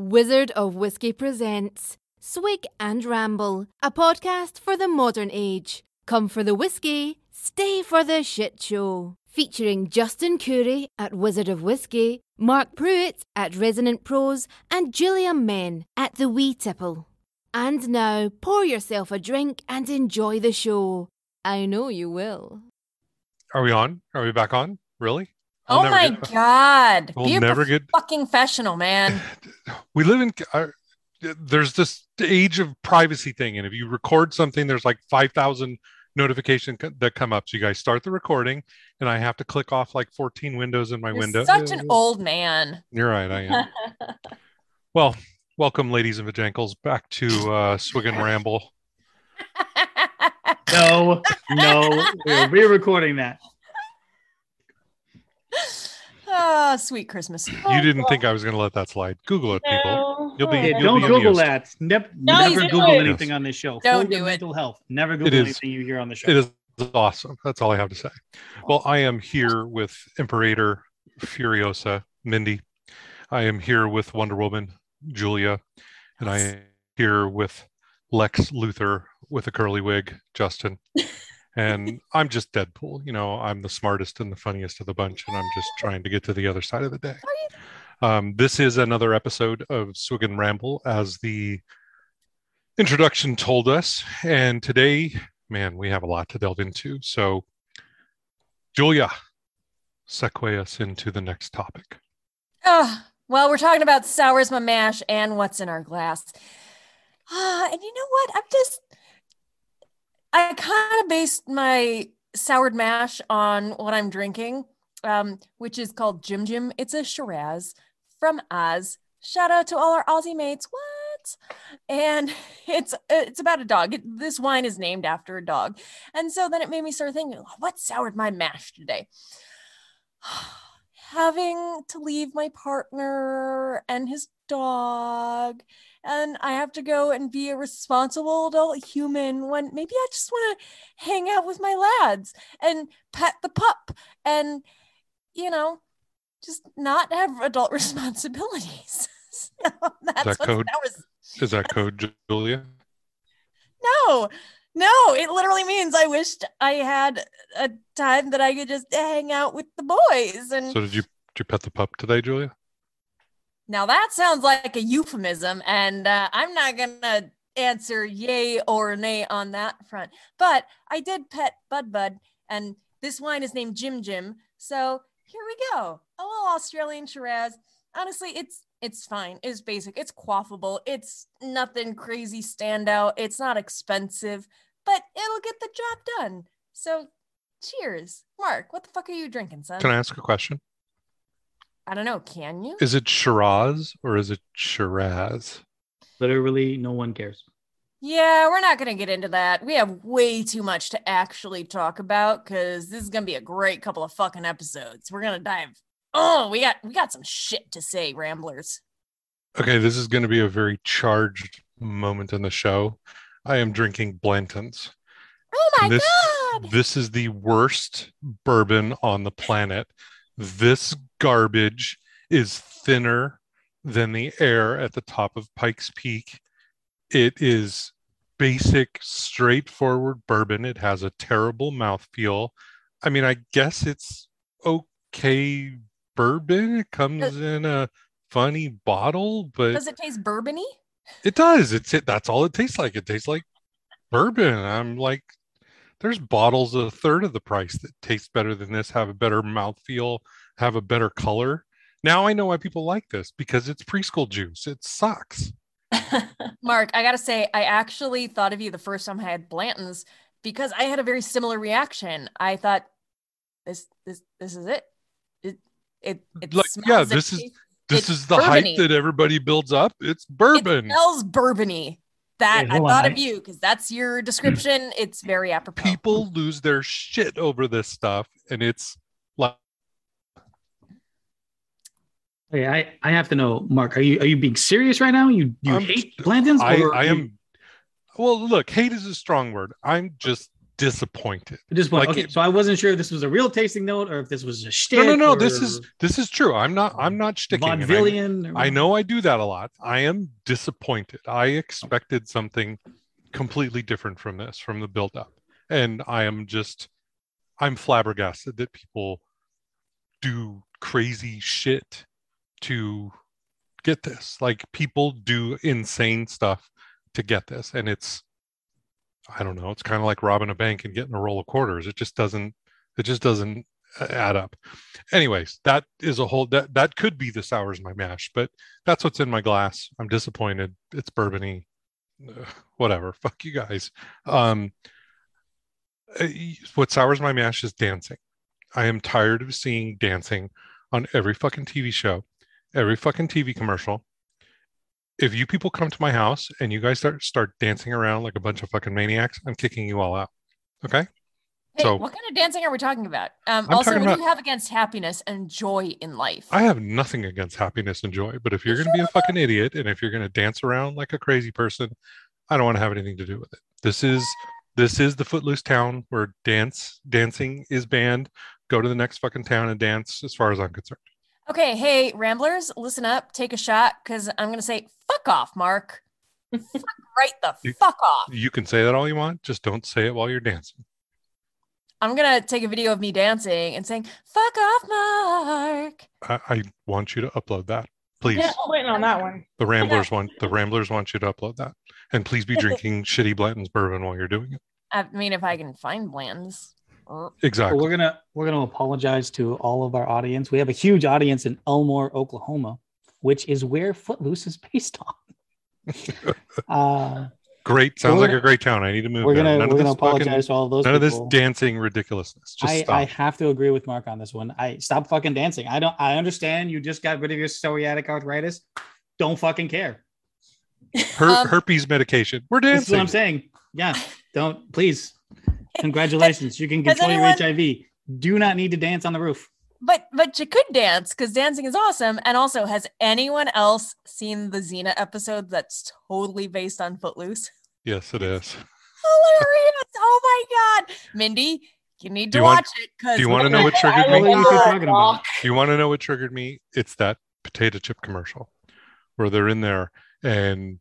Wizard of Whiskey presents Swig and Ramble, a podcast for the modern age. Come for the whiskey, stay for the shit show. Featuring Justin Curry at Wizard of Whiskey, Mark Pruitt at Resonant Prose, and Julia Men at The Wee Tipple. And now pour yourself a drink and enjoy the show. I know you will. Are we on? Are we back on? Really? Oh my get- god! We'll Be never prof- get- fucking professional, man. We live in. Uh, there's this age of privacy thing, and if you record something, there's like five thousand notifications that come up. So you guys start the recording, and I have to click off like 14 windows in my You're window. such an old man. You're right. I am. well, welcome, ladies and vajankles, back to uh, Swig and Ramble. No, no, we're re-recording that. Ah, sweet Christmas. You didn't think I was going to let that slide. Google it, people. You'll be- Hey, you'll don't be Google amused. that. Nep- No, never Google don't. anything on this show. Don't Hold your do it. mental health. Never Google is. anything you hear on the show. It is awesome. That's all I have to say. Well, I am here with Imperator Furiosa, Mindy. I am here with Wonder Woman, Julia. And I am here with Lex Luthor with a curly wig, Justin. And I'm just Deadpool. You know, I'm the smartest and the funniest of the bunch, and I'm just trying to get to the other side of the day. Um, this is another episode of Swig and Ramble, as the introduction told us. And today man, we have a lot to delve into. So, Julia, segue us into the next topic. Ah, well, we're talking about sours my mash and what's in our glass. Ah, and you know what? I'm just I kind of based my soured mash on what I'm drinking, um, which is called Jim Jim. It's a Shiraz from Oz. Shout out to all our Aussie mates. What? And it's it's about a dog. It- this wine is named after a dog, and so then it made me start thinking, what soured my mash today? Having to leave my partner and his dog, and I have to go and be a responsible adult human when maybe I just want to hang out with my lads and pet the pup and you know just not have adult responsibilities. so that's that what code? sours Is that code, Julia? no, no, it literally means I wished I had a time that I could just hang out with the boys. And So, did you did you pet the pup today, Julia? Now that sounds like a euphemism, and uh, I'm not gonna answer yay or nay on that front. But I did pet Bud Bud, and this wine is named Jim Jim. So here we go, a little Australian Shiraz. Honestly, it's it's fine. It's basic. It's quaffable. It's nothing crazy standout. It's not expensive, but it'll get the job done. So, cheers, Mark. What the fuck are you drinking, son? Can I ask a question? I don't know. Can you? Is it Shiraz or is it Shiraz? Literally, no one cares. Yeah, we're not going to get into that. We have way too much to actually talk about because this is going to be a great couple of fucking episodes. We're going to dive. Oh, we got we got some shit to say, ramblers. Okay, this is going to be a very charged moment in the show. I am drinking Blanton's. Oh my this, god! This is the worst bourbon on the planet. This garbage is thinner than the air at the top of Pikes Peak. It is basic, straightforward bourbon. It has a terrible mouthfeel. I mean, I guess it's okay bourbon. It comes in a funny bottle, but Does it taste bourbony? it does. It's it. That's all it tastes like. It tastes like bourbon. I'm like, there's bottles a third of the price that taste better than this, have a better mouthfeel, have a better color. Now I know why people like this because it's preschool juice. It sucks. Mark, I gotta say, I actually thought of you the first time I had Blanton's because I had a very similar reaction. I thought, this, this, this is it. It, it, it Like, yeah, smells, it this is- This It's is the bourbon-y. hype that everybody builds up. It's bourbon. It smells bourbony. That Wait, I thought on. of you because that's your description. It's very apropos. People lose their shit over this stuff, and it's like Hey, I, I have to know, Mark. Are you are you being serious right now? You you I'm- hate Blanton's? I, I you- am. Well, look, hate is a strong word. I'm just disappointed. Point, Like okay, it- so I wasn't sure if this was a real tasting note or if this was a shtick. No, no, no. or This is this is true. I'm not I'm not sticking. and I- I know I do that a lot. I am disappointed. I expected something completely different from this, from the build up. And I am just, I'm flabbergasted that people do crazy shit to get this. Like people do insane stuff to get this. And it's, I don't know, it's kind of like robbing a bank and getting a roll of quarters. It just doesn't, it just doesn't uh, add up. Anyways, that is a whole, that, that could be the sours my mash, but that's what's in my glass. I'm disappointed. It's bourbony. Whatever. Fuck you guys. Um, uh, what sours my mash is dancing. I am tired of seeing dancing on every fucking TV show, every fucking TV commercial. If you people come to my house and you guys start start dancing around like a bunch of fucking maniacs, I'm kicking you all out. Okay? Hey, So- what kind of dancing are we talking about? Um, I'm also, talking what do you have against happiness and joy in life? I have nothing against happiness and joy, but if you're going to be a fucking idiot and if you're going to dance around like a crazy person, I don't want to have anything to do with it. This is this is the footloose town where dance dancing is banned. Go to the next fucking town and dance as far as I'm concerned. Okay, hey, Ramblers, listen up, take a shot, because I'm gonna say, fuck off, Mark. fuck right the You- fuck off. You can say that all you want, just don't say it while you're dancing. I'm gonna take a video of me dancing and saying, fuck off, Mark. I, I want you to upload that. Please. Yeah, I'm waiting on that one. The Ramblers want the Ramblers want you to upload that. And please be drinking shitty Blanton's bourbon while you're doing it. I mean, if I can find Bland's. Uh, Exactly. Well, we're gonna we're gonna apologize to all of our audience. We have a huge audience in Elmore, Oklahoma, which is where Footloose is based on. uh, Great. Sounds like gonna- a great town. I need to move we're gonna None we're of gonna this fucking- apologize to all of those. None of this dancing ridiculousness. Just I, stop. I have to agree with Mark on this one. I stop fucking dancing. I don't. I understand you just got rid of your psoriatic arthritis. Don't fucking care. Her, Um, herpes medication. We're This is what. I'm saying. Yeah. Don't please. Congratulations. You can Has control anyone- your HIV. Do not need to dance on the roof. But but you could dance because dancing is awesome. And also, has anyone else seen the Xena episode that's totally based on Footloose? Yes, it is. Hilarious! Oh my god, Mindy, you need to you want- watch it because Do you want to know what triggered I What me? you talking about? Do you want to know what triggered me? It's that potato chip commercial where they're in there and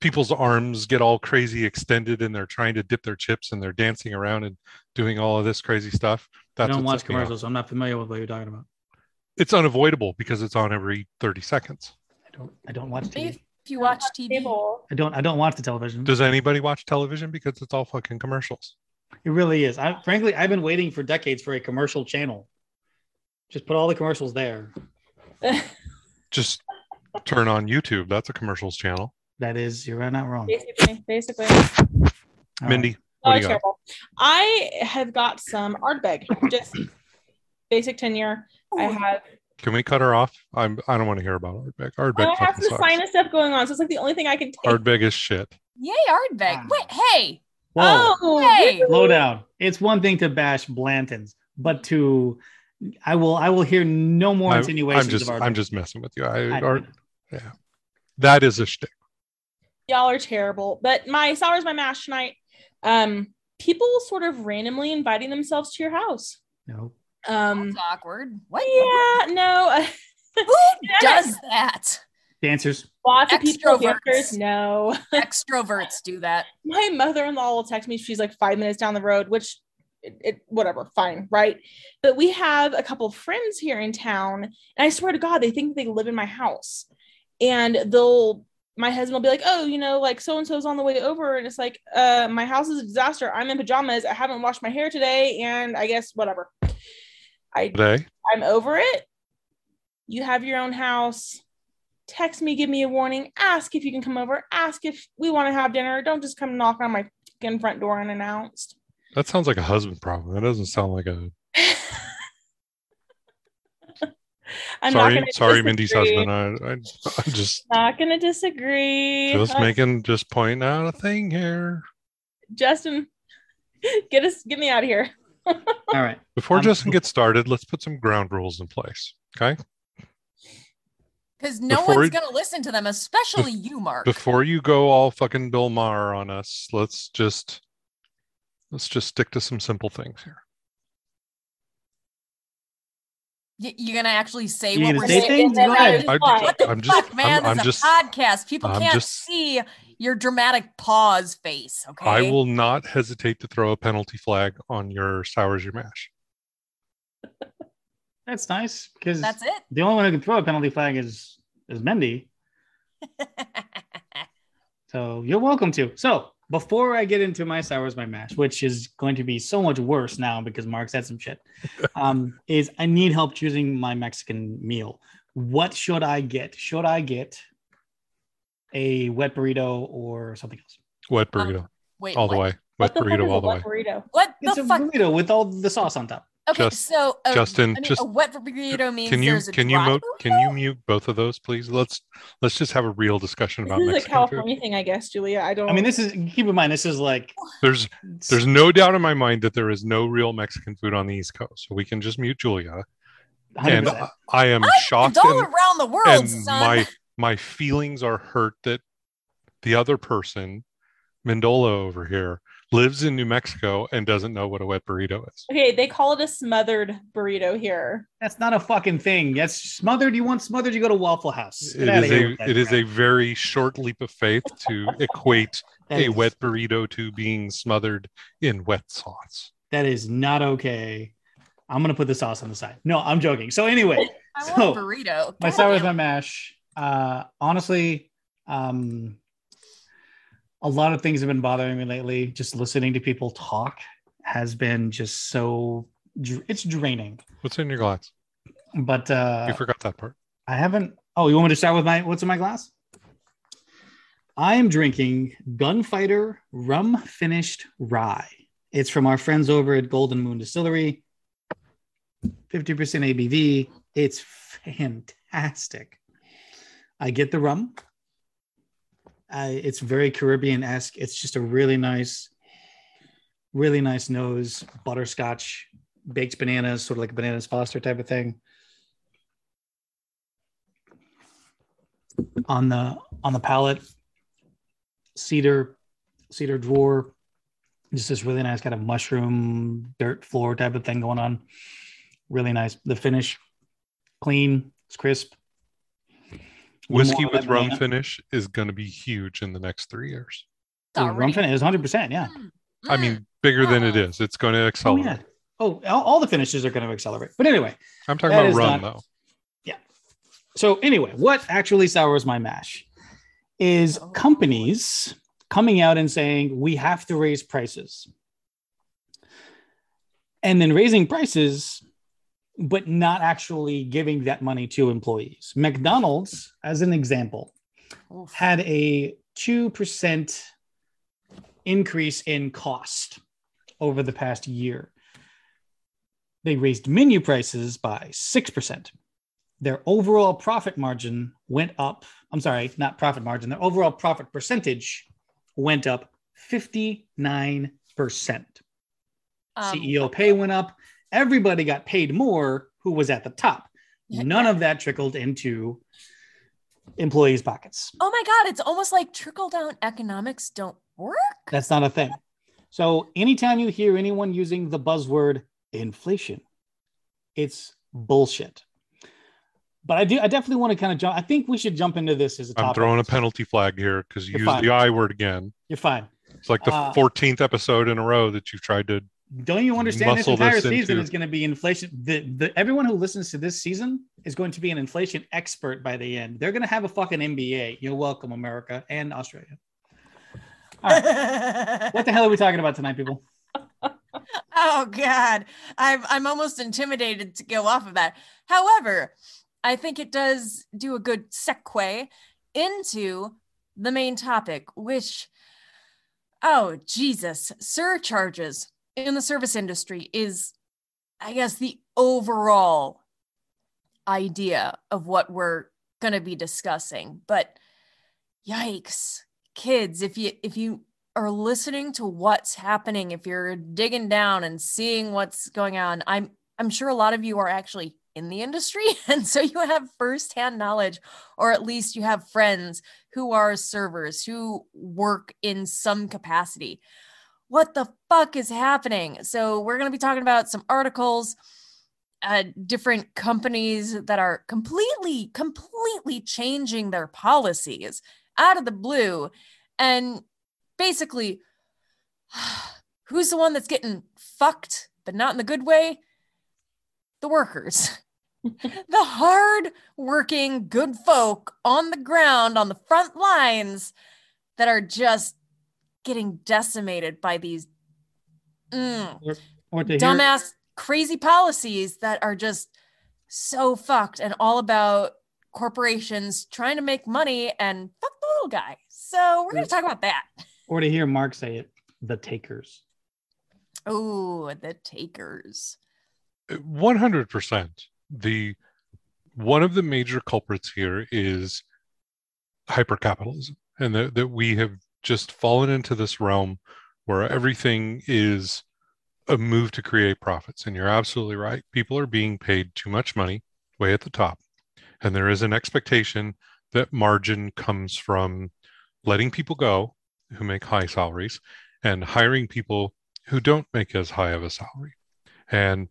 people's arms get all crazy extended and they're trying to dip their chips and they're dancing around and doing all of this crazy stuff. That's I don't what watch set me off. commercials. so I'm not familiar with what you're talking about. It's unavoidable because it's on every 30 seconds. I don't. I don't watch TV. if you watch TV. I don't. I don't watch the television. Does anybody watch television? Because it's all fucking commercials. It really is. I frankly, I've been waiting for decades for a commercial channel. Just put all the commercials there. Just turn on YouTube. That's a commercials channel. That is, you're not wrong. basically, basically. All right. Mindy, Oh, what do you terrible. I have got some Ardbeg, just basic tenure. I oh. have Can we cut her off? I'm. I don't want to hear about Ardbeg. Ardbeg I have fucking some sucks. sinus stuff going on, so it's like the only thing I can take. Ardbeg is shit. Yay, Ardbeg. Ah. Wait, hey, Whoa, oh, hey. slow down. It's one thing to bash Blantons, but to I will I will hear no more I'm, insinuations I'm just. of I'm just messing with you. I, I- Ard, that is a shtick. Y'all are terrible. But my sour's my mash tonight. Um, people sort of randomly inviting themselves to your house. no. Um, That's awkward. What? yeah, no. Who does that? Dancers. Lots of people, Extroverts. dancers, no. Extroverts do that. my mother-in-law will text me she's like five minutes down the road which it, it whatever fine right but we have a couple of friends here in town and i swear to god they think they live in my house and they'll my husband will be like oh you know like so and so's on the way over and it's like uh my house is a disaster. I'm in pajamas. I haven't washed my hair today and i guess whatever. I Today, i'm over it. You have your own house. Text me give me a warning. Ask if you can come over. Ask if we want to have dinner. Don't just come knock on my front door unannounced. That sounds like a husband problem. That doesn't sound like a. I'm not sorry, gonna sorry, Mindy's husband. I, I, I'm just, not gonna disagree just Uh, making, just pointing out a thing here. justin get us get me out of here All right. Before Um, Justin gets started, let's put some ground rules in place. Okay. Because no Before one's gonna listen to them, especially you, Mark. Before you go all fucking Bill Maher on us, let's just Let's just stick to some simple things here. Y- you gonna actually say You what we're say saying? things? Go ahead. I- What the I'm just- fuck, man? I'm- I'm this is a podcast. People I'm can't just- see your dramatic pause face. Okay. I will not hesitate to throw a penalty flag on your sours your mash. That's nice because That's it. the only one who can throw a penalty flag is is Mendy. So you're welcome to. So before I get into my sours my mash, which is going to be so much worse now because Mark said some shit, um, is I need help choosing my Mexican meal. What should I get? Should I get a wet burrito or something else? Wet Um, burrito Wait. all the way. Wet the burrito all a the wet way. burrito? What It's the a fuck? burrito with all the sauce on top. Okay, Just- so uh, Justin, I mean, just- a wet burrito means Can you there's a can you dry mute burrito? can you mute both of those, please? Let's let's just have a real discussion This about is a Mexican California food. thing, I guess, Julia. I don't. I mean, this is keep in mind this is like There's there's no doubt in my mind that there is no real Mexican food on the East Coast. So we can just mute Julia. And 100%. I, I am I'm shocked all and, around the world, and son. my my feelings are hurt that the other person, Mendola over here, lives in New Mexico and doesn't know what a wet burrito is. okay, they call it a smothered burrito here. That's not a fucking thing. That's smothered. You want smothered? You go to Waffle House. Get It outta is here a with it is a very short leap of faith to equate a is- wet burrito to being smothered in wet sauce. That is not okay. I'm gonna put the sauce on the side. No, I'm joking. So anyway, I so, want a burrito. my God sour with my mash. Uh, honestly, um, a lot of things have been bothering me lately. Just listening to people talk has been just so it's draining. What's in your glass? But uh, you forgot that part. I haven't. Oh, you want me to start with my what's in my glass? I am drinking Gunfighter Rum Finished Rye. It's from our friends over at Golden Moon Distillery. 50% ABV. It's fantastic. I get the rum. I, it's very Caribbean esque. It's just a really nice, really nice nose, butterscotch, baked bananas, sort of like a bananas Foster type of thing. on the on the palate cedar cedar drawer just this really nice kind of mushroom dirt floor type of thing going on really nice the finish clean it's crisp Whiskey with rum banana. finish is going to be huge in the next three years. The rum finish is 100% yeah I mean, bigger than it Wow. is. It's going to oh accelerate. yeah oh all, all the finishes are going to accelerate but anyway I'm talking That about is rum, not- though. So anyway, what actually sours my mash is Oh, companies coming out and saying we have to raise prices. And then raising prices but not actually giving that money to employees. McDonald's as an example Oof. had a 2% increase in cost over the past year. They raised menu prices by 6%. Their overall profit margin went up. I'm sorry, not profit margin. Their overall profit percentage went up 59%. Um, CEO pay went up. Everybody got paid more who was at the top. None of that trickled into employees' pockets. Oh my God, it's almost like trickle down economics don't work. That's not a thing. So anytime you hear anyone using the buzzword inflation, it's bullshit. But I do I definitely want to kind of jump. I think we should jump into this as a I'm throwing a penalty flag here because you You're used fine. the I word again. You're fine. It's like the Uh, 14th episode in a row that you've tried to. Don't you understand this entire this season into- is going to be inflation? The, the everyone who listens to this season is going to be an inflation expert by the end. They're going to have a fucking MBA. You're welcome, America and Australia. All right. what the hell are we talking about tonight, people? oh God, I'm I'm almost intimidated to go off of that. However, I think it does do a good segue into the main topic, which, oh Jesus, surcharges in the service industry is, I guess, the overall idea of what we're going to be discussing. But yikes, kids, if you if you are listening to what's happening, if you're digging down and seeing what's going on, I'm I'm sure a lot of you are actually in the industry and so you have firsthand knowledge or at least you have friends who are servers who work in some capacity. What the fuck is happening? So we're going to be talking about some articles, uh, different companies that are completely, completely changing their policies out of the blue. And basically, who's the one that's getting fucked, but not in the good way? The workers. the hard working good folk on the ground on the front lines that are just getting decimated by these mm, Or, or to hear, dumbass crazy policies that are just so fucked and all about corporations trying to make money and fuck the little guy. So we're going to talk about that. or to hear Mark say it, the takers. Oh, the takers. 100% the one of the major culprits here is hypercapitalism and that, that we have just fallen into this realm where everything is a move to create profits. And you're absolutely right. People are being paid too much money way at the top. And there is an expectation that margin comes from letting people go who make high salaries and hiring people who don't make as high of a salary. And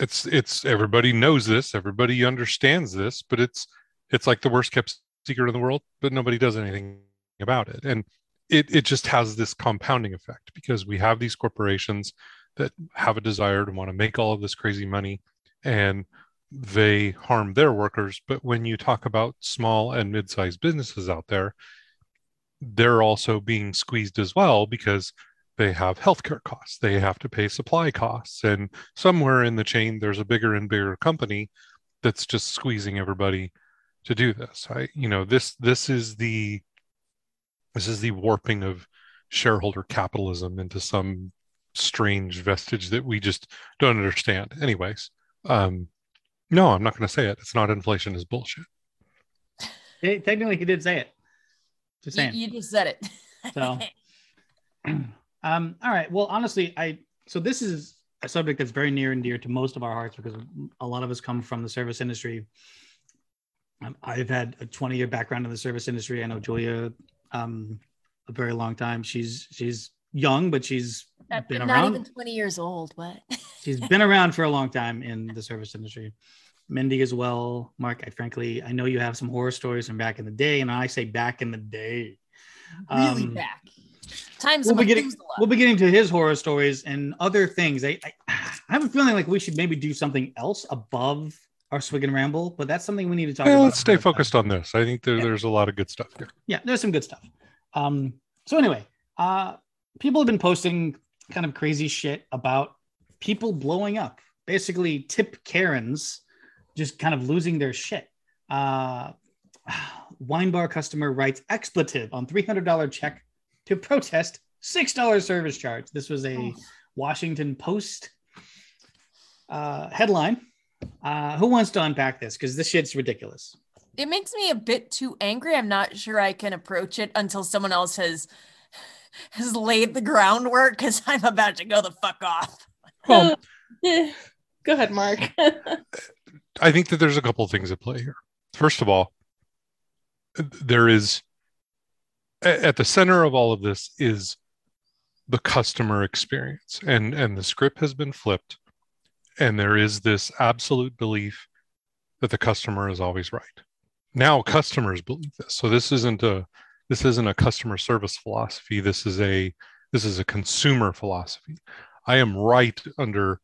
it's it's everybody knows this. Everybody understands this but it's it's like the worst kept secret in the world but nobody does anything about it. And it it just has this compounding effect because we have these corporations that have a desire to want to make all of this crazy money and they harm their workers. But when you talk about small and mid-sized businesses out there they're also being squeezed as well because they have healthcare costs. They have to pay supply costs. And somewhere in the chain there's a bigger and bigger company that's just squeezing everybody to do this i you know this this is the this is the warping of shareholder capitalism into some strange vestige that we just don't understand anyways um no i'm not going to say it it's not inflation is bullshit Hey, technically, he did say it. Just You, saying. you just said it. So- um, all right. Well, honestly, I so this is a subject that's very near and dear to most of our hearts because a lot of us come from the service industry. Um, I've had a 20 year background in the service industry. I know Julia um, a very long time. She's she's young, but she's been around. not even 20 years old. What? She's been around for a long time in the service industry. Mindy as well. Mark, I frankly, I know you have some horror stories from back in the day, and I say back in the day. really Um, back. Times we'll be getting we'll be getting to his horror stories and other things. I, I I have a feeling like we should maybe do something else above our swig and ramble, but that's something we need to talk yeah, about. let's stay another time. focused on this i think there, Yeah. there's a lot of good stuff here Yeah, there's some good stuff. Um, so anyway, uh, people have been posting kind of crazy shit about people blowing up, basically tip Karens, just kind of losing their shit. Uh, wine bar customer writes expletive on $300 check to protest $6 service charge. This was a Oh. Washington Post uh, headline. Uh, who wants to unpack this? Because this shit's ridiculous. it makes me a bit too angry. I'm not sure I can approach it until someone else has has laid the groundwork because I'm about to go the fuck off. well Go ahead, Mark. I think that there's a couple of things at play here. First of all, there is at the center of all of this is the customer experience, and and the script has been flipped, and there is this absolute belief that the customer is always right. Now customers believe this, so this isn't a this isn't a customer service philosophy. This is a this is a consumer philosophy. I am right under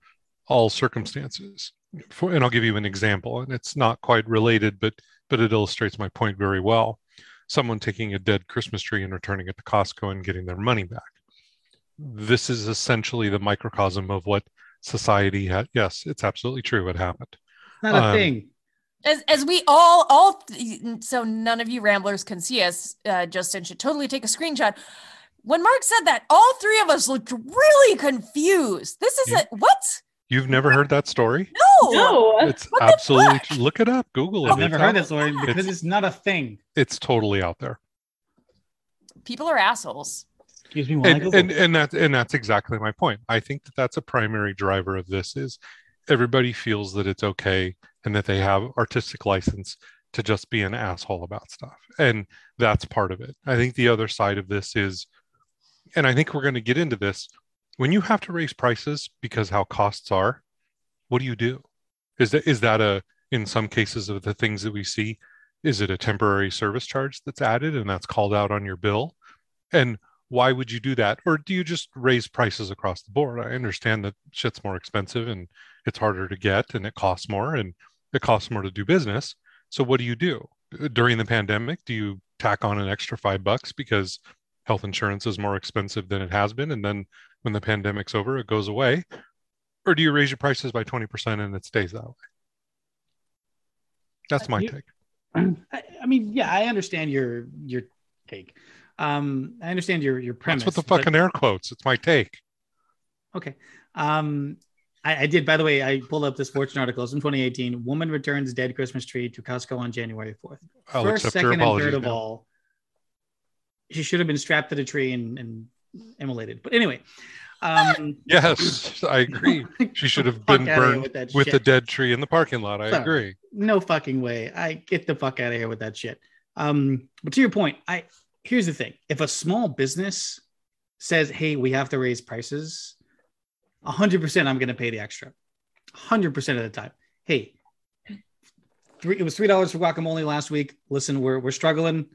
all circumstances for, and I'll give you an example, and it's not quite related, but but it illustrates my point very well. Someone taking a dead Christmas tree and returning it to Costco and getting their money back. This is essentially the microcosm of what society had. Yes, it's absolutely true. It happened. Not a Um, thing. As, as we all all so none of you ramblers can see us. Uh, Justin should totally take a screenshot. When Mark said that, all three of us looked really confused. This is a what? You've never heard that story? No. no. It's What absolutely. Look it up. Google it. I've never It's heard out- that story because It's- it's not a thing. It's totally out there. People are assholes. Excuse me and, and and that and that's exactly my point i think that that's a primary driver of this is everybody feels that it's okay and that they have artistic license to just be an asshole about stuff and that's part of it i think the other side of this is and I think we're going to get into this. When you have to raise prices because how costs are, what do you do? Is that is that a in some cases of the things that we see, is it a temporary service charge that's added and that's called out on your bill? And why would you do that? Or do you just raise prices across the board? I understand that shit's more expensive and it's harder to get and it costs more and it costs more to do business. So what do you do? Uh, during the pandemic, do you tack on an extra five bucks because health insurance is more expensive than it has been? And then when the pandemic's over, it goes away? Or do you raise your prices by 20% and it stays that way? That's uh, my You- take. I, I mean, yeah, I understand your your take. Um, I understand your your premise. That's what the but- fucking air quotes. It's my take. Okay. Um, I, I did. By the way, I pulled up this Fortune article. It's from 2018. Woman returns dead Christmas tree to Costco on January 4th. I'll First, second, and third of now. all, she should have been strapped to the tree and, and immolated. But anyway, um, Yes, I agree. She should have been burned with, the dead tree in the parking lot. I Sorry. agree. no fucking way. I get the fuck out of here with that shit. Um, but to your point, I here's the thing: if a small business says, "Hey, we have to raise prices," hundred percent, I'm going to pay the extra. Hundred percent of the time. Hey, three. It was three dollars for guacamole last week. Listen, we're we're struggling.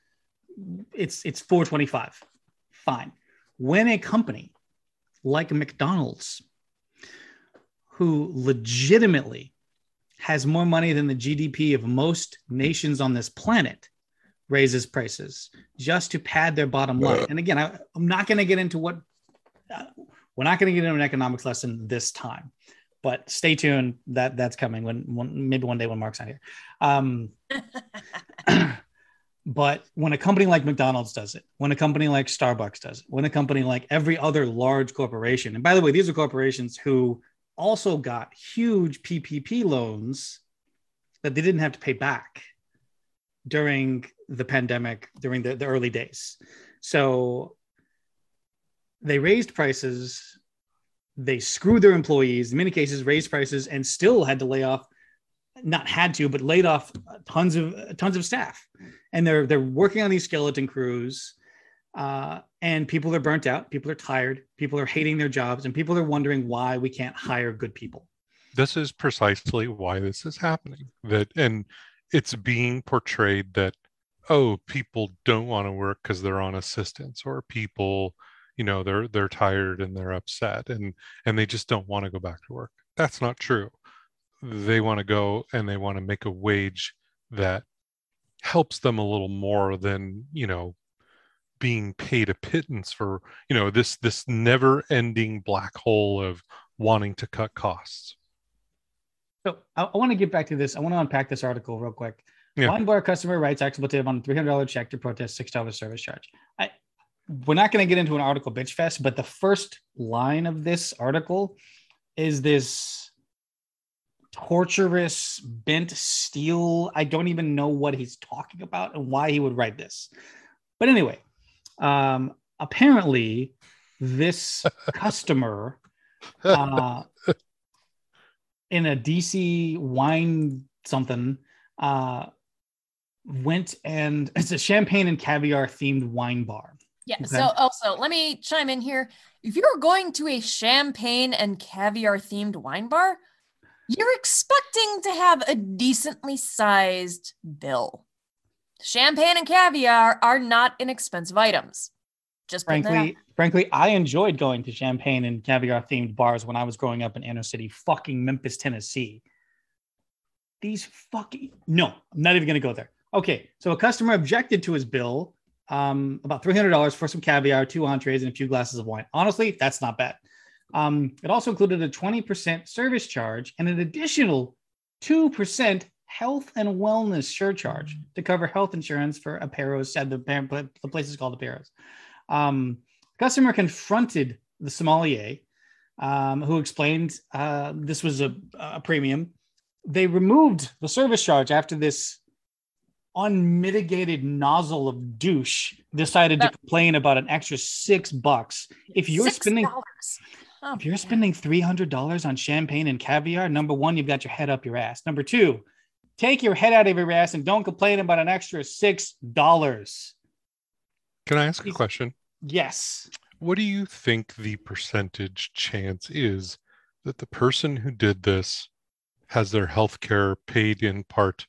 It's it's four twenty five. Fine. When a company like McDonald's, who legitimately has more money than the GDP of most nations on this planet raises prices just to pad their bottom line. And again, I, I'm not going to get into what uh, we're not going to get into an economics lesson this time, but stay tuned. That that's coming when, when maybe one day when Mark's not here. Um, but when a company like McDonald's does it, when a company like Starbucks does it, when a company like every other large corporation, and by the way, these are corporations who also got huge PPP loans that they didn't have to pay back during the pandemic, during the, the early days. So they raised prices, they screwed their employees, in many cases, raised prices and still had to lay off, not had to, but laid off tons of tons of staff. And they're they're working on these skeleton crews. Uh, and people are burnt out, people are tired, people are hating their jobs, and people are wondering why we can't hire good people. This is precisely why this is happening. That and it's being portrayed that oh, people don't want to work because they're on assistance, or people, you know, they're they're tired and they're upset and and they just don't want to go back to work. That's not true. They want to go and they want to make a wage that helps them a little more than you know being paid a pittance for you know this this never ending black hole of wanting to cut costs So I, I want to get back to this. I want to unpack this article real quick. Yeah. Bar customer writes expletive on a $300 check to protest $6 service charge. I, we're not going to get into an article bitch fest, but the first line of this article is this torturous bent steel. I don't even know what he's talking about and why he would write this. But anyway, um, apparently this customer uh, in a DC wine something uh, went and it's a champagne and caviar themed wine bar. Yeah. Okay. So oh, also, let me chime in here. If you're going to a champagne and caviar themed wine bar, you're expecting to have a decently sized bill. Champagne and caviar are not inexpensive items. Just putting that out Frankly, frankly, I enjoyed going to champagne and caviar themed bars when I was growing up in inner city, fucking Memphis, Tennessee. These fucking no, I'm not even gonna go there. Okay, so a customer objected to his bill, um, about three hundred dollars for some caviar, two entrees, and a few glasses of wine. Honestly, that's not bad. Um, it also included a twenty percent service charge and an additional two percent health and wellness surcharge to cover health insurance for Aperos. Said the the place is called Aperos. Um, customer confronted the sommelier, um, who explained uh, this was a, a premium. They removed the service charge after this unmitigated nozzle of douche decided to complain about an extra six bucks. If you're $6. spending Oh, if you're man. spending three hundred dollars on champagne and caviar, number one, you've got your head up your ass. Number two, take your head out of your ass and don't complain about an extra six dollars. can i ask a question Yes. what do you think the percentage chance is that the person who did this has their health care paid in part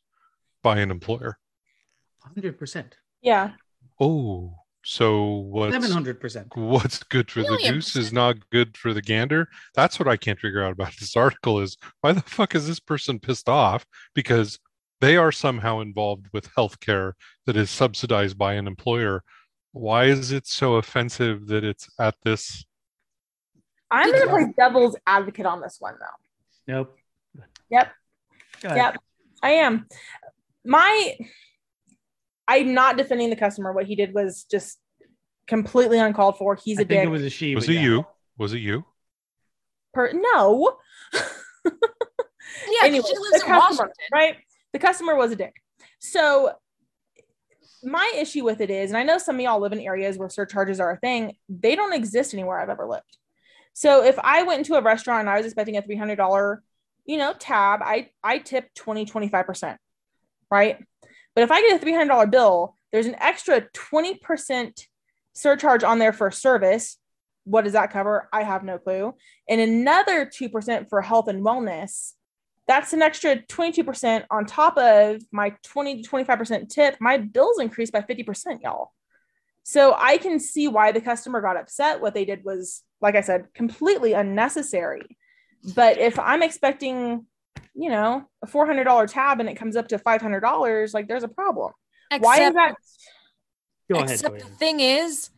by an employer? 100%. Yeah. Oh, so what's 700%. what's good for the Million goose is not good for the gander? That's what I can't figure out about this article is why the fuck is this person pissed off? Because they are somehow involved with healthcare that is subsidized by an employer. Why is it so offensive that it's at this? I'm going to play devil's advocate on this one, though. Nope. Yep. Yep. I am. My, I'm not defending the customer. What he did was just completely uncalled for. He's I a think dick. it was a she. Was it yeah. you? Was it you? Per- no. Yeah, 'cause Anyway, she the lives in customer, Washington. right? The customer was a dick. So my issue with it is, and I know some of y'all live in areas where surcharges are a thing, they don't exist anywhere I've ever lived. So if I went into a restaurant and I was expecting a $300, you know, tab, I, I tip 20, 25%, right? But if I get a $300 bill, there's an extra 20% surcharge on there for service. What does that cover? I have no clue. And another 2% for health and wellness. That's an extra 22% on top of my 20 to 25% tip. My bills increased by 50%, y'all. So I can see why the customer got upset. What they did was, like I said, completely unnecessary. But if I'm expecting, you know, a $400 tab and it comes up to $500, like there's a problem. why is Except- that? Go ahead. Except the thing is,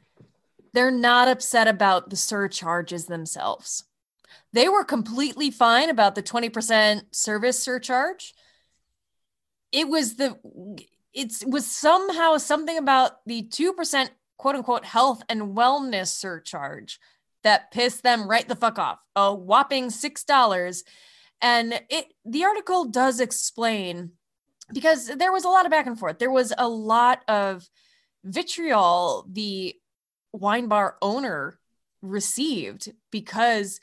they're not upset about the surcharges themselves. They were completely fine about the 20% service surcharge. It was the it's was somehow something about the 2% quote unquote health and wellness surcharge that pissed them right the fuck off. A whopping six dollars. And it the article does explain because there was a lot of back and forth. There was a lot of vitriol the wine bar owner received because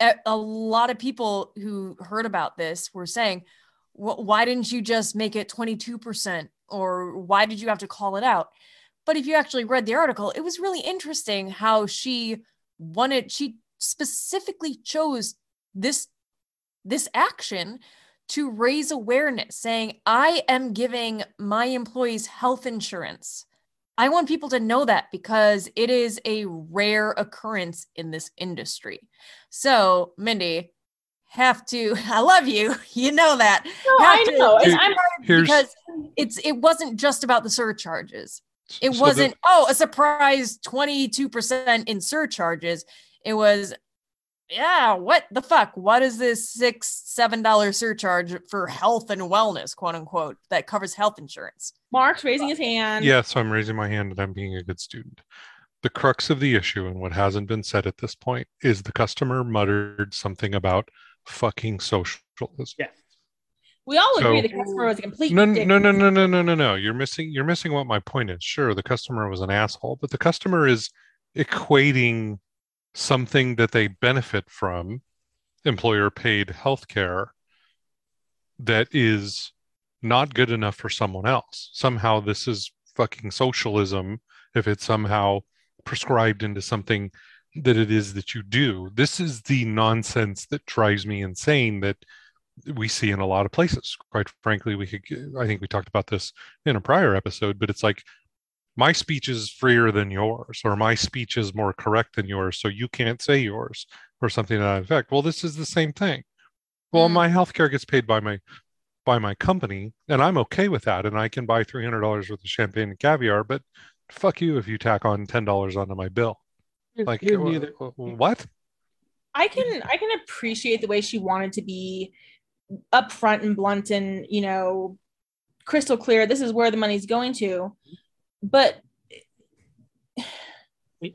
a, lot of people who heard about this were saying, why didn't you just make it 22%? Or why did you have to call it out? But if you actually read the article, it was really interesting how she wanted, she specifically chose this this action to raise awareness saying i am giving my employees health insurance. I want people to know that because it is a rare occurrence in this industry. So mindy have to i love you. You know that. No, Have I to- know. Here- I'm Here's because it's it wasn't just about the surcharges. It so wasn't oh a surprise 22% in surcharges. It was yeah what the fuck what is this six seven dollar surcharge for health and wellness quote unquote that covers health insurance Mark's raising his hand. Yeah, so I'm raising my hand and I'm being a good student. The crux of the issue and what hasn't been said at this point is the customer muttered something about fucking socialism. Yeah. We all agree So- the customer was a complete No, dick. no, no, no, no, no, no, no. You're missing. You're missing what my point is. Sure, the customer was an asshole, but the customer is equating something that they benefit from, employer-paid healthcare, that is not good enough for someone else. Somehow, this is fucking socialism. If it's somehow prescribed into something that it is that you do, this is the nonsense that drives me insane. That we see in a lot of places. Quite frankly, we could, I think we talked about this in a prior episode, but it's like my speech is freer than yours, or my speech is more correct than yours, so you can't say yours, or something to that effect. Well, this is the same thing. Well, Mm. my healthcare gets paid by my by my company, and I'm okay with that, and I can buy three hundred dollars worth of champagne and caviar, but fuck you if you tack on ten dollars onto my bill. Like Here's the wh- other- what? I can I can appreciate the way she wanted to be upfront and blunt and you know crystal clear. This is where the money's going to, but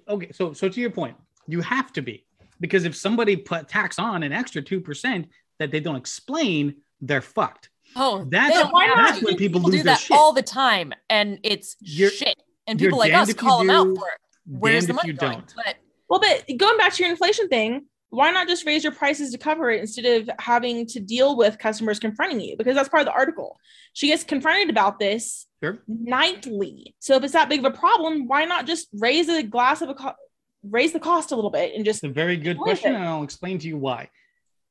Okay, so so to your point, you have to be because if somebody put tax on an extra two percent that they don't explain, they're fucked. oh That's- they don't that's when people do lose their that shit. all the time and it's You're- shit and people like us if you call them out for it where's the money you going don't. but well, but going back to your inflation thing, why not just raise your prices to cover it instead of having to deal with customers confronting you? Because that's part of the article. She gets confronted about this Sure. nightly. So if it's that big of a problem, why not just raise a glass of a co- raise the cost a little bit and just It's a very good question, it? and I'll explain to you why.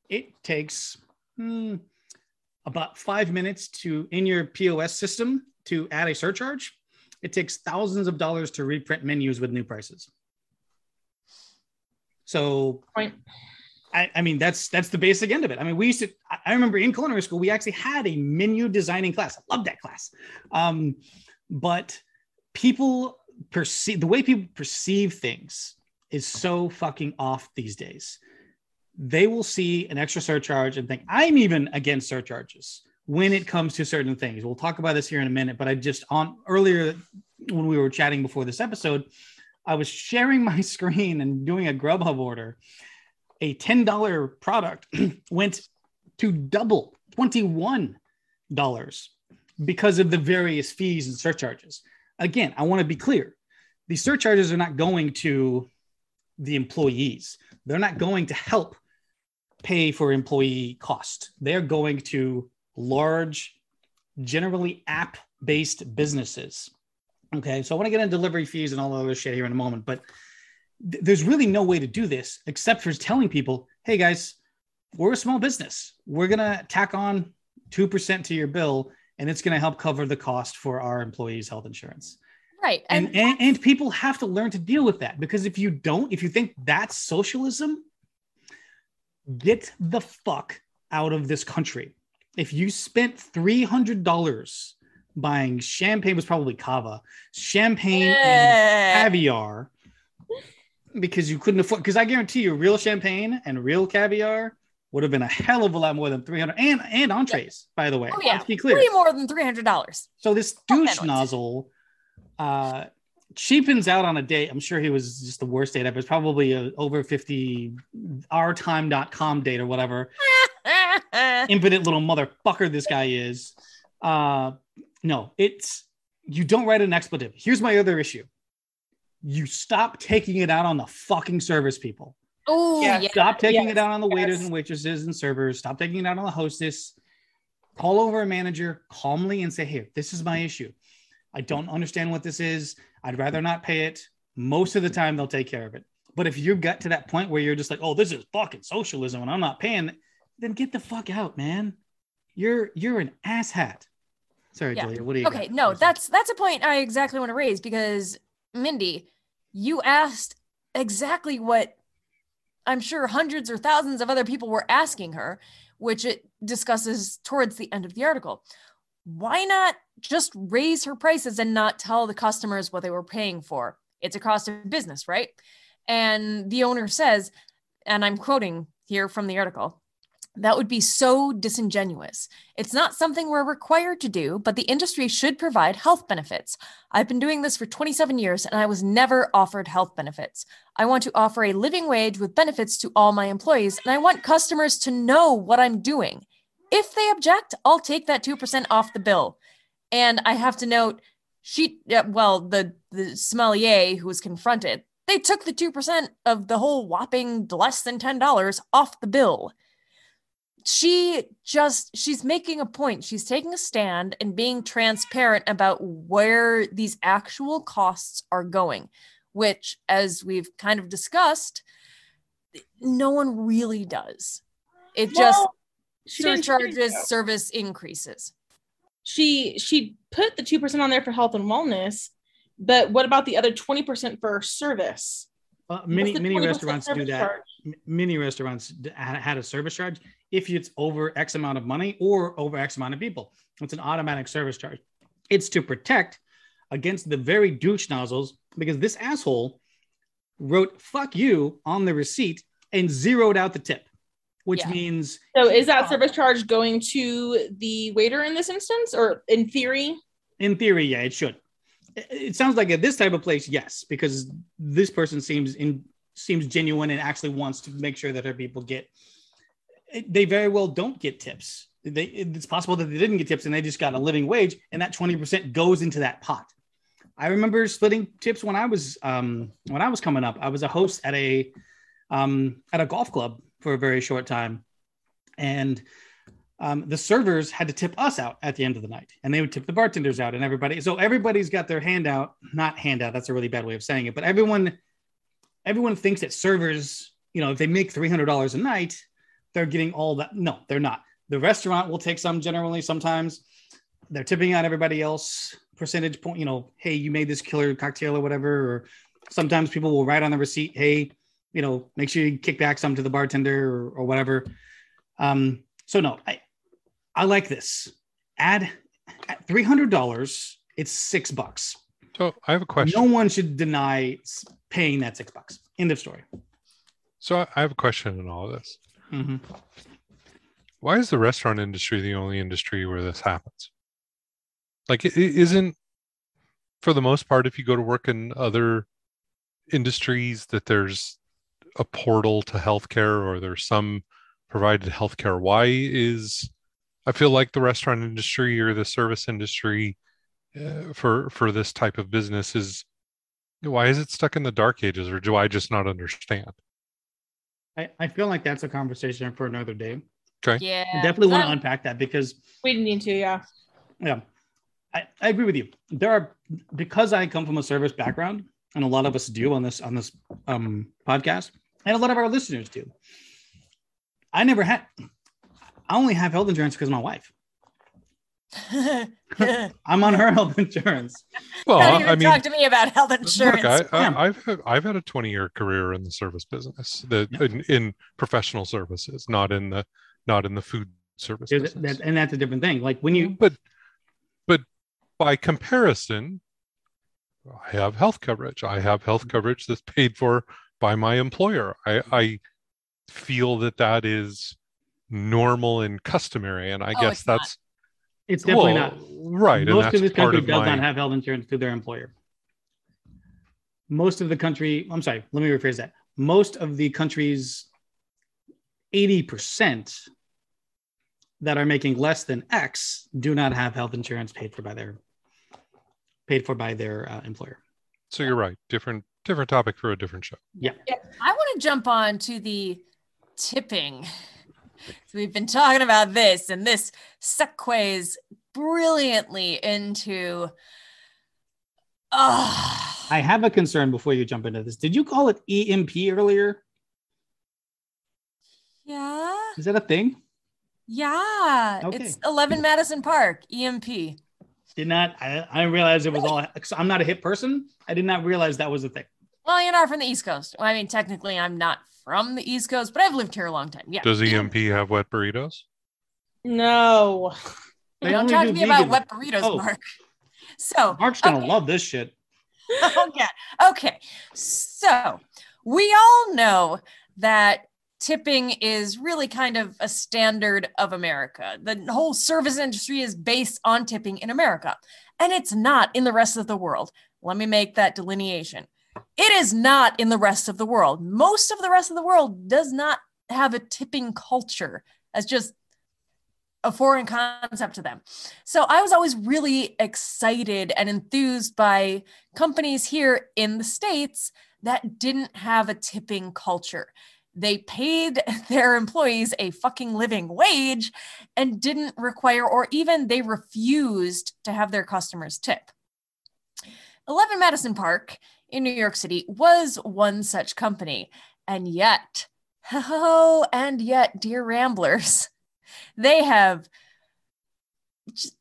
It takes hmm, about five minutes to in your POS system to add a surcharge. It takes thousands of dollars to reprint menus with new prices. So. I, I mean that's that's the basic end of it. I mean, we used to. I- I remember in culinary school we actually had a menu designing class. I love that class. Um, but people perceive the way people perceive things is so fucking off these days. They will see an extra surcharge and think I'm even against surcharges when it comes to certain things. We'll talk about this here in a minute. But I just on earlier when we were chatting before this episode, I was sharing my screen and doing a Grubhub order a $10 product went to double $21 because of the various fees and surcharges. Again, I want to be clear. The surcharges are not going to the employees. They're not going to help pay for employee cost. They're going to large, generally app based businesses. Okay. So I want to get into delivery fees and all the other shit here in a moment, but th- there's really no way to do this except for telling people, hey guys, we're a small business. We're going to tack on 2% to your bill and it's going to help cover the cost for our employees' health insurance. Right. And, And, and, and people have to learn to deal with that because if you don't, if you think that's socialism, get the fuck out of this country. If you spent $300 buying champagne, was probably cava, champagne and caviar because you couldn't afford because I guarantee you real champagne and real caviar would have been a hell of a lot more than 300 and and entrees by the way Oh, yeah. let's be clear. Way more than three hundred dollars. so this douche nozzle uh cheapens out on a date i'm sure he was just the worst date ever. It's probably a over 50 ourtime.com date or whatever. Impotent little motherfucker this guy is. Uh, no, it's you don't write an expletive. Here's my other issue. You stop taking it out on the fucking service people. Oh Yeah. yeah. Stop taking Yes, it out on the waiters yes. and waitresses and servers. Stop taking it out on the hostess. Call over a manager calmly and say, Here, this is my issue. I don't understand what this is. I'd rather not pay it. Most of the time, they'll take care of it. But if you get to that point where you're just like, Oh, this is fucking socialism and I'm not paying, then get the fuck out, man. You're you're an asshat. Sorry, Yeah. Julia. What do you Okay, got? no, that's that's a point I exactly want to raise because Mindy, you asked exactly what I'm sure hundreds or thousands of other people were asking her, which it discusses towards the end of the article. Why not just raise her prices and not tell the customers what they were paying for? It's a cost of business, right? And the owner says, and I'm quoting here from the article, that would be so disingenuous. It's not something we're required to do, but the industry should provide health benefits. I've been doing this for 27 years and I was never offered health benefits. I want to offer a living wage with benefits to all my employees, and I want customers to know what I'm doing. If they object, I'll take that 2% off the bill. And I have to note, she, well, the, the sommelier who was confronted, they took the 2% of the whole whopping less than $10 off the bill she just she's making a point she's taking a stand and being transparent about where these actual costs are going which as we've kind of discussed no one really does it just Well, she surcharges service increases She she put the two percent on there for health and wellness, but what about the other twenty percent for service? Uh, many many restaurants do that. charge? Many restaurants had had a service charge if it's over X amount of money or over X amount of people. It's an automatic service charge. It's to protect against the very douche nozzles because this asshole wrote "fuck you" on the receipt and zeroed out the tip, which Yeah. means So is that service charge going to the waiter in this instance, or in theory? in theory, yeah, it should. It, it sounds like at this type of place, yes, because this person seems in seems genuine and actually wants to make sure that her people get. They very well don't get tips. They, it's possible that they didn't get tips and they just got a living wage, and that twenty percent goes into that pot. I remember splitting tips when I was um, when I was coming up. I was a host at a um, at a golf club for a very short time, and um, the servers had to tip us out at the end of the night and they would tip the bartenders out and everybody so everybody's got their handout not handout that's a really bad way of saying it but everyone everyone thinks that servers, you know, if they make three hundred dollars a night, they're getting all that. No, they're not. The restaurant will take some generally. Sometimes they're tipping out everybody else percentage point. You know, hey, you made this killer cocktail or whatever. Or sometimes people will write on the receipt, hey, you know, make sure you kick back some to the bartender or, or whatever. Um, so no, I I like this. Add at three hundred dollars, it's six bucks. So I have a question. No one should deny paying that six bucks. End of story. So I- I have a question in all of this. Mhm. Why is the restaurant industry the only industry where this happens? Like, it it isn't for the most part, if you go to work in other industries, that there's a portal to healthcare or there's some provided healthcare. Why is I feel like the restaurant industry or the service industry uh, for for this type of business is why is it stuck in the dark ages or do I just not understand? I, I feel like that's a conversation for another day. Yeah. I definitely want to That- unpack that because We didn't need to, yeah. yeah, I, I agree with you. There are because I come from a service background, and a lot of us do on this on this um, podcast, and a lot of our listeners do. I never had. I only have health insurance because of my wife. I'm on her health insurance. Well, I mean, talk to me about health insurance. Look, I, I've had, I've had a 20 year career in the service business, the in, in professional services, not in the not in the food service business. that- and that's a different thing. Like when you but but by comparison, I have health coverage. I have health mm-hmm. coverage that's paid for by my employer. I mm-hmm. I feel that that is normal and customary, and I Oh, guess that's. not. That's it's definitely well, not. right. and Most that's of this country of does my not have health insurance through their employer. Most of the country, I'm sorry, let me rephrase that. Most of the country's 80% that are making less than X do not have health insurance paid for by their paid for by their uh, employer. so you're right. Different different topic for a different show. Yeah. I want to jump on to the tipping. So we've been talking about this, and this segues brilliantly into. Oh, I have a concern before you jump into this. Did you call it EMP earlier? yeah, Is that a thing? yeah. Okay. It's 11 Madison Park, EMP. Did not I, I didn't realize it was all I'm not a hip person. I did not realize that was a thing. Well, you're not from the East Coast. Well, I mean, technically, I'm not from the East Coast, but I've lived here a long time. Yeah. Does EMP have wet burritos? No. They Don't talk do to me about wet burritos, Oh. Mark. So, Mark's gonna Okay. love this shit. okay. Okay. So we all know that tipping is really kind of a standard of America. The whole service industry is based on tipping in America, and it's not in the rest of the world. Let me make that delineation. It is not in the rest of the world. Most of the rest of the world does not have a tipping culture as just a foreign concept to them. So I was always really excited and enthused by companies here in the States that didn't have a tipping culture. They paid their employees a fucking living wage and didn't require, or even they refused to have their customers tip. 11 Madison Park in New York City was one such company. And yet, oh, and yet, dear Ramblers, they have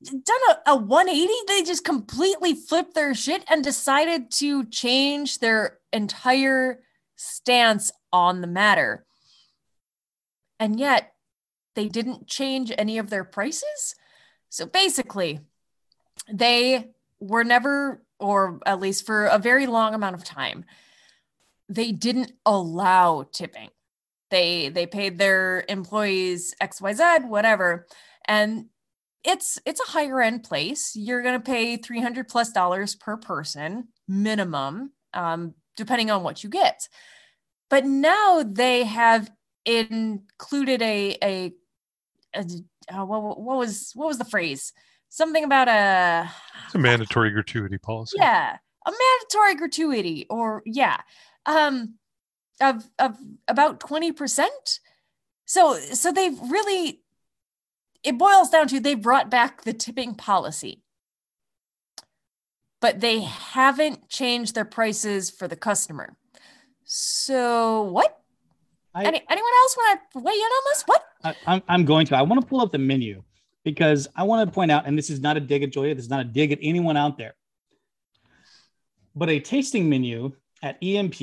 done a, a 180 they just completely flipped their shit and decided to change their entire stance on the matter. And yet they didn't change any of their prices? So basically they were never or at least for a very long amount of time they didn't allow tipping. They they paid their employees xyz whatever. And it's it's a higher end place. You're going to pay 300 plus dollars per person minimum um, depending on what you get. But now they have included a a, a uh, what, what was what was the phrase something about a It's a mandatory gratuity policy. yeah a mandatory gratuity or yeah um of of about 20% so so they've really it boils down to they brought back the tipping policy but they haven't changed their prices for the customer So what? I, Any, anyone else want to weigh in on this? What? I, I'm, I'm going to. I want to pull up the menu because I want to point out, and this is not a dig at Joya, this is not a dig at anyone out there, but a tasting menu at EMP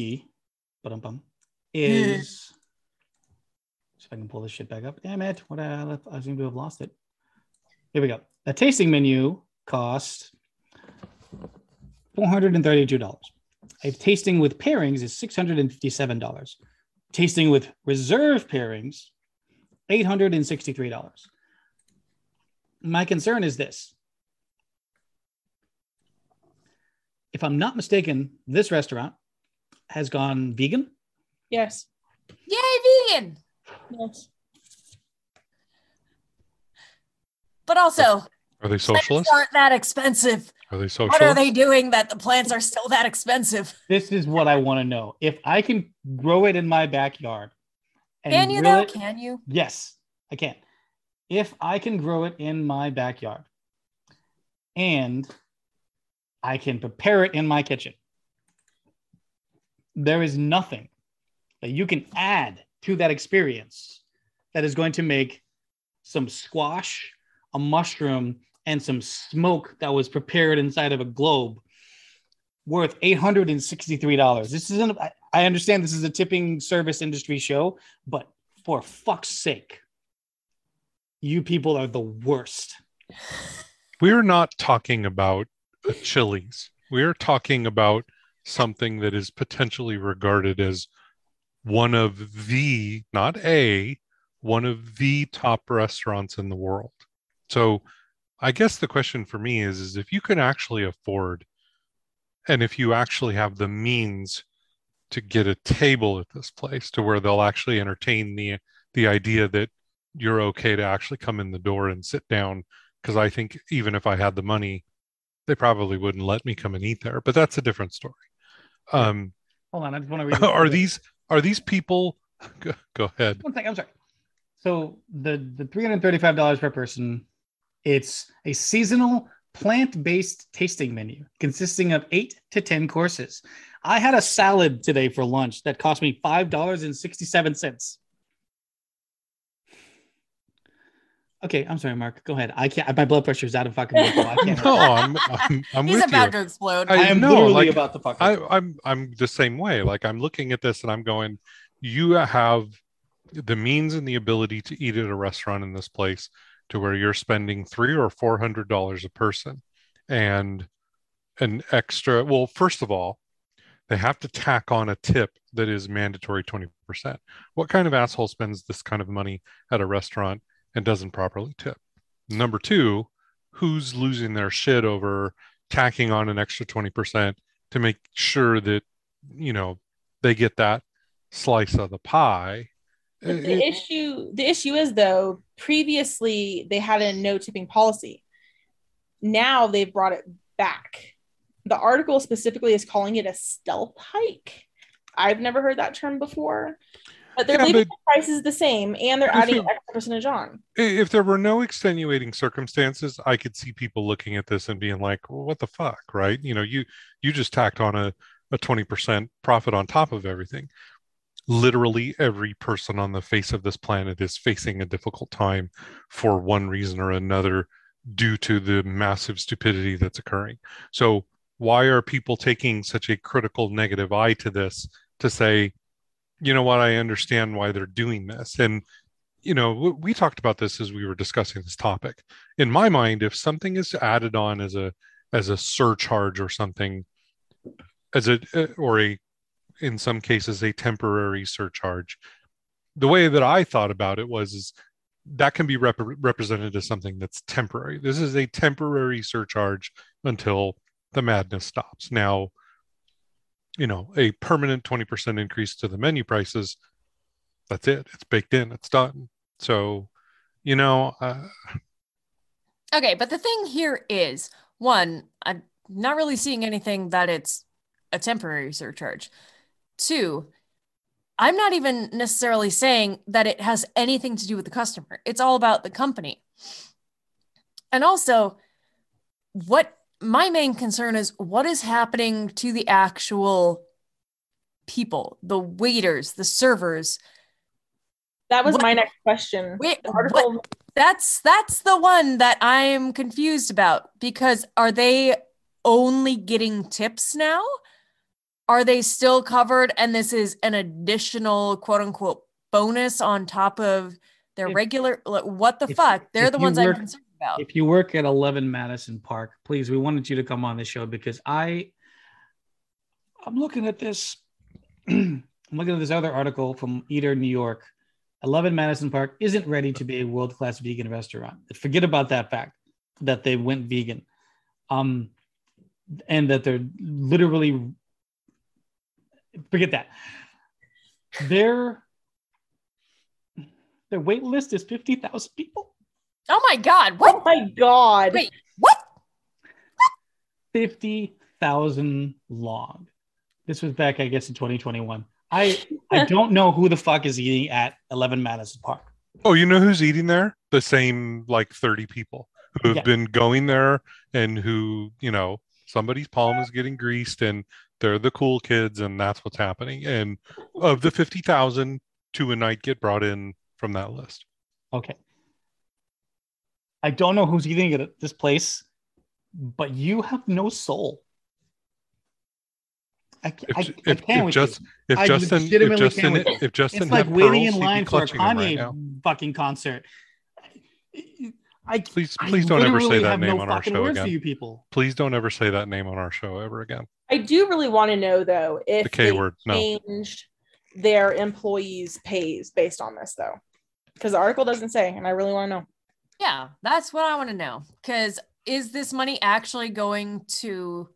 is. see if I can pull this shit back up. Damn it! What I, left- I seem to have lost it. Here we go. A tasting menu costs four hundred and thirty-two dollars. A tasting with pairings is six hundred and fifty-seven dollars. Tasting with reserve pairings $863. My concern is this. If I'm not mistaken, this restaurant has gone vegan. Yes. Yay, vegan! Yes. But also, Are they plants socialists? aren't that expensive. Are they socialist? What are they doing that the plants are still that expensive? This is what I want to know. If I can grow it in my backyard, and Can you though? it- Can you? Yes, I can. If I can grow it in my backyard and I can prepare it in my kitchen, there is nothing that you can add to that experience that is going to make some squash, a mushroom, and some smoke that was prepared inside of a globe worth $863. This isn't, I- understand this is a tipping service industry show, but for fuck's sake, you people are the worst. We're not talking about a Chili's. We're talking about something that is potentially regarded as one of the, not a, one of the top restaurants in the world. So I guess the question for me is, is if you can actually afford and if you actually have the means to get a table at this place to where they'll actually entertain the the idea that you're okay to actually come in the door and sit down because I think even if I had the money, they probably wouldn't let me come and eat there. But that's a different story. Um, Hold on, I just want to read. are these are these people? Go, go ahead. One thing, I'm sorry. So the the three hundred thirty five dollars per person, it's a seasonal plant based tasting menu consisting of eight to ten courses. I had a salad today for lunch that cost me five dollars and sixty seven cents. Okay, I'm sorry, Mark. Go ahead. I can't. My blood pressure is out of fucking control. I can't. No, I'm I'm, I'm He's with about you. to explode. I- I am know, literally like, about to fucking. I, I'm I'm the same way. Like I'm looking at this and I'm going, you have the means and the ability to eat at a restaurant in this place to where you're spending three or four hundred dollars a person and an extra well, first of all, they have to tack on a tip that is mandatory 20%. What kind of asshole spends this kind of money at a restaurant and doesn't properly tip? Number two, who's losing their shit over tacking on an extra 20% to make sure that you know they get that slice of the pie? But It- the issue the issue is though previously they had a no tipping policy. Now they've brought it back. The article specifically is calling it a stealth hike. I've never heard that term before but they're Yeah, leaving but- the prices the same and they're adding an extra percentage on. if there were no extenuating circumstances i could see people looking at this and being like well, what the fuck right? You know you you just tacked on a, a 20% profit on top of everything. Literally every person on the face of this planet is facing a difficult time for one reason or another due to the massive stupidity that's occurring. So why are people taking such a critical negative eye to this to say you know what i understand why they're doing this. And you know we talked about this as we were discussing this topic. In my mind if something is added on as a as a surcharge or something as a uh, or a in some cases a temporary surcharge the way that i thought about it was is that can be rep- represented as something that's temporary. This is a temporary surcharge until the madness stops. Now you know a permanent 20% increase to the menu prices that's it it's baked in it's done so you know uh, Okay, but the thing here is one, I'm not really seeing anything that it's a temporary surcharge. Two, I'm not even necessarily saying that it has anything to do with the customer. It's all about the company. And also, what my main concern is what is happening to the actual people, the waiters, the servers. That was What- my next question. Wait, The what? article That's that's the one that I'm confused about because are they only getting tips now? Are they still covered and this is an additional quote unquote bonus on top of their If- regular like, what the if- fuck? They're the ones work- I'm concerned about. If you work at 11 Madison Park, please, we wanted you to come on the show because I, I'm looking at this. I'm looking at this other article from Eater, New York. 11 Madison Park isn't ready to be a world class vegan restaurant. Forget about that fact that they went vegan, um, and that they're literally. Forget that. Their their wait list is 50,000 people. Oh my god, What? Oh what? my god. Wait, what? 50,000 long. This was back, I guess, in 2021. I I don't know who the fuck is eating at 11 Madison Park. Oh, you know who's eating there? The same like 30 people who have Yeah. been going there and who, you know, somebody's palm is getting greased and they're the cool kids and that's what's happening. And of the 50,000, two a night get brought in from that list. Okay. I don't know who's eating at this place, but you have no soul. I, If, I, if, I can't with just you. if I Justin if legitimately can't Justin if Justin It's like had waiting pearls, in he'd line for a clutching them right fucking concert. I Please I please don't ever say that name no on our show again. you people. Please don't ever say that name on our show ever again. I do really want to know though if The K they word. No. changed their employees' pays based on this though. Because the article doesn't say, and I really want to know. Yeah, that's what I want to know. Because is this money actually going to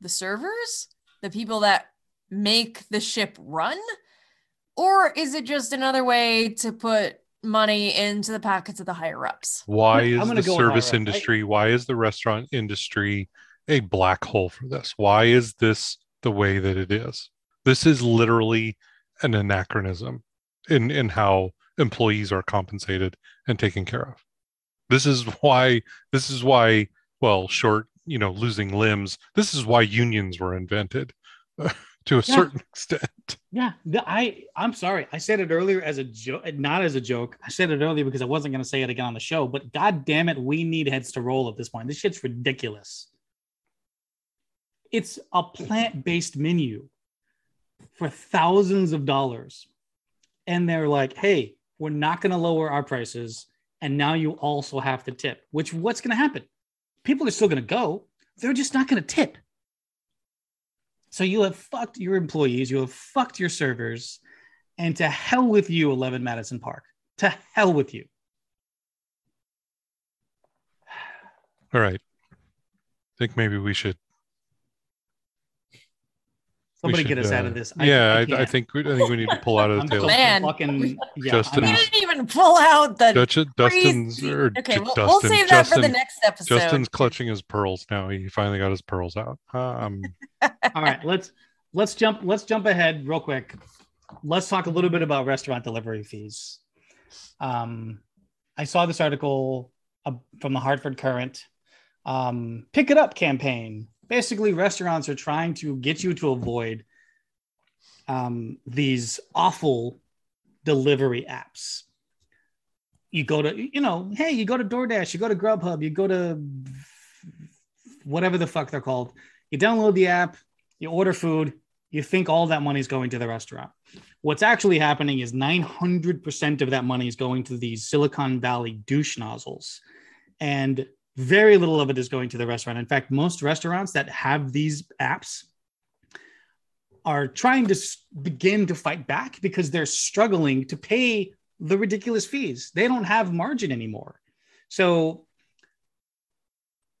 the servers, the people that make the ship run? Or is it just another way to put money into the pockets of the higher ups? Why I'm is the go service higher. I- industry, why is the restaurant industry a black hole for this? Why is this the way that it is? This is literally an anachronism in, in how employees are compensated and taken care of. This is why, this is why, well, short, you know, losing limbs, this is why unions were invented to a Yeah. certain extent. Yeah, the, I I'm sorry. I said it earlier as a joke, not as a joke. I said it earlier because I wasn't going to say it again on the show. But god damn it, we need heads to roll at this point. This shit's ridiculous. It's a plant-based menu for thousands of dollars, and they're like, "Hey, we're not going to lower our prices, and now you also have to tip." Which what's going to happen? People are still going to go. They're just not going to tip. So you have fucked your employees, you have fucked your servers, and to hell with you, 11 Madison Park. To hell with you. All right. I think maybe we should Somebody should, get us out uh, of this. yeah, I, I, can't. think we, I think we need to pull out of the I'm tail. so Man. fucking yeah, Justin- I'm We out. didn't even pull out the. Dutch, Dustin's crazy- or okay, J- we'll, Dustin, we'll save that for the next episode. Justin's clutching his pearls now. He finally got his pearls out. Um, All right, let's let's jump let's jump ahead real quick. Let's talk a little bit about restaurant delivery fees. Um, I saw this article uh, from the Hartford Courant. Um, Pick it up campaign. Basically, restaurants are trying to get you to avoid um, these awful delivery apps. You go to, you know, hey, you go to DoorDash, you go to Grubhub, you go to whatever the fuck they're called. You download the app, you order food, you think all that money is going to the restaurant. What's actually happening is 900% of that money is going to these Silicon Valley douche nozzles. And very little of it is going to the restaurant. In fact, most restaurants that have these apps are trying to begin to fight back because they're struggling to pay the ridiculous fees. They don't have margin anymore. So,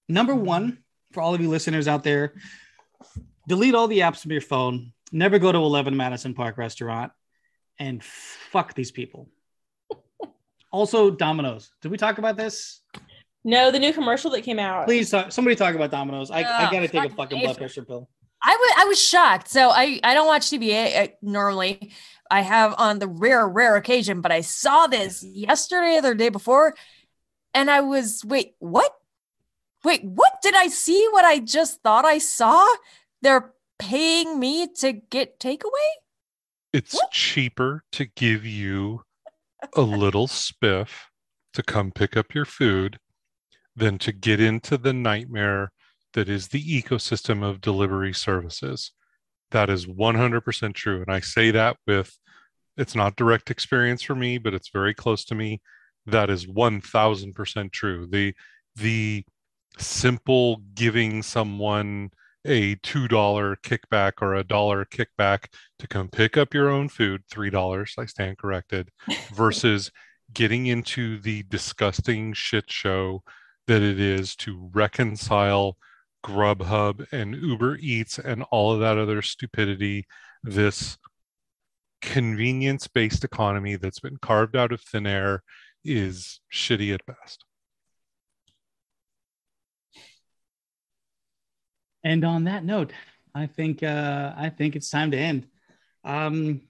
number one, for all of you listeners out there, delete all the apps from your phone. Never go to 11 Madison Park Restaurant and fuck these people. also, Domino's. Did we talk about this? No, the new commercial that came out. Please, talk, somebody talk about Domino's. I, I gotta take a fucking blood pressure pill. I was I was shocked. So I I don't watch TBA uh, normally. I have on the rare rare occasion, but I saw this yesterday or the day before, and I was wait what? Wait, what did I see? What I just thought I saw? They're paying me to get takeaway? It's What? cheaper to give you a little spiff to come pick up your food than to get into the nightmare that is the ecosystem of delivery services. That is 100% true. And I say that with it's not direct experience for me, but it's very close to me. That is 1000% true. The the simple giving someone a $2 kickback or a dollar kickback to come pick up your own food, $3, I stand corrected, versus getting into the disgusting shit show that it is to reconcile Grubhub and Uber Eats and all of that other stupidity, this convenience based economy that's been carved out of thin air is shitty at best. And on that note, I think uh, I think it's time to end. Um,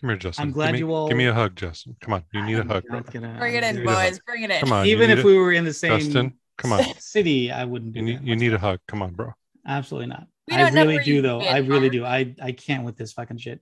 Come here, Justin. I'm glad give me, you all- Give me a hug, Justin. Come on. You need a I'm hug. gonna- Bring it in, need a hug. boys. Bring it in. Come on. Even if a- we were in the same Justin, come on. city, I wouldn't do You need that you need a hug. Come on, bro. Absolutely not. We I really do though. been, I really do. I I can't with this fucking shit.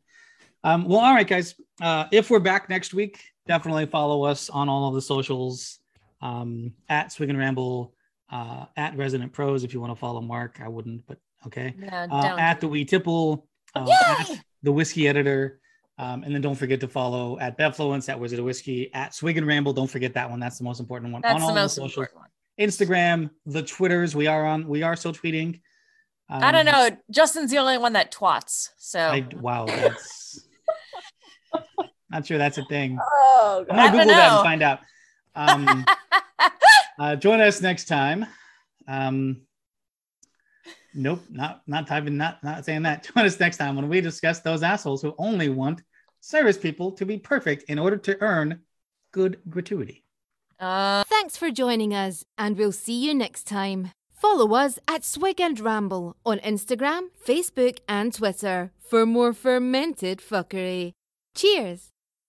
Um, well, all right, guys. Uh, if we're back next week, definitely follow us on all of the socials. Um, at Swig and Ramble, uh, at Resident Pros. If you want to follow Mark, I wouldn't, but okay. No, Uh, at the Wee Tipple, uh, at the Whiskey Editor, um, and then don't forget to follow at Bevfluence, at Wizard of Whiskey, at Swig and Ramble. Don't forget that one. That's the most important one. That's on all the most socials. important one. Instagram, the Twitters. We are on. We are still tweeting. I don't Um, know. Justin's the only one that twats. So I, wow, that's not sure that's a thing. Oh, I'm gonna Google that and find out. Um, uh, join us next time. Um, nope, not not typing, not not saying that. Join us next time when we discuss those assholes who only want service people to be perfect in order to earn good gratuity. Uh, Thanks for joining us, and we'll see you next time. Follow us at Swig and Ramble on Instagram, Facebook, and Twitter for more fermented fuckery. Cheers!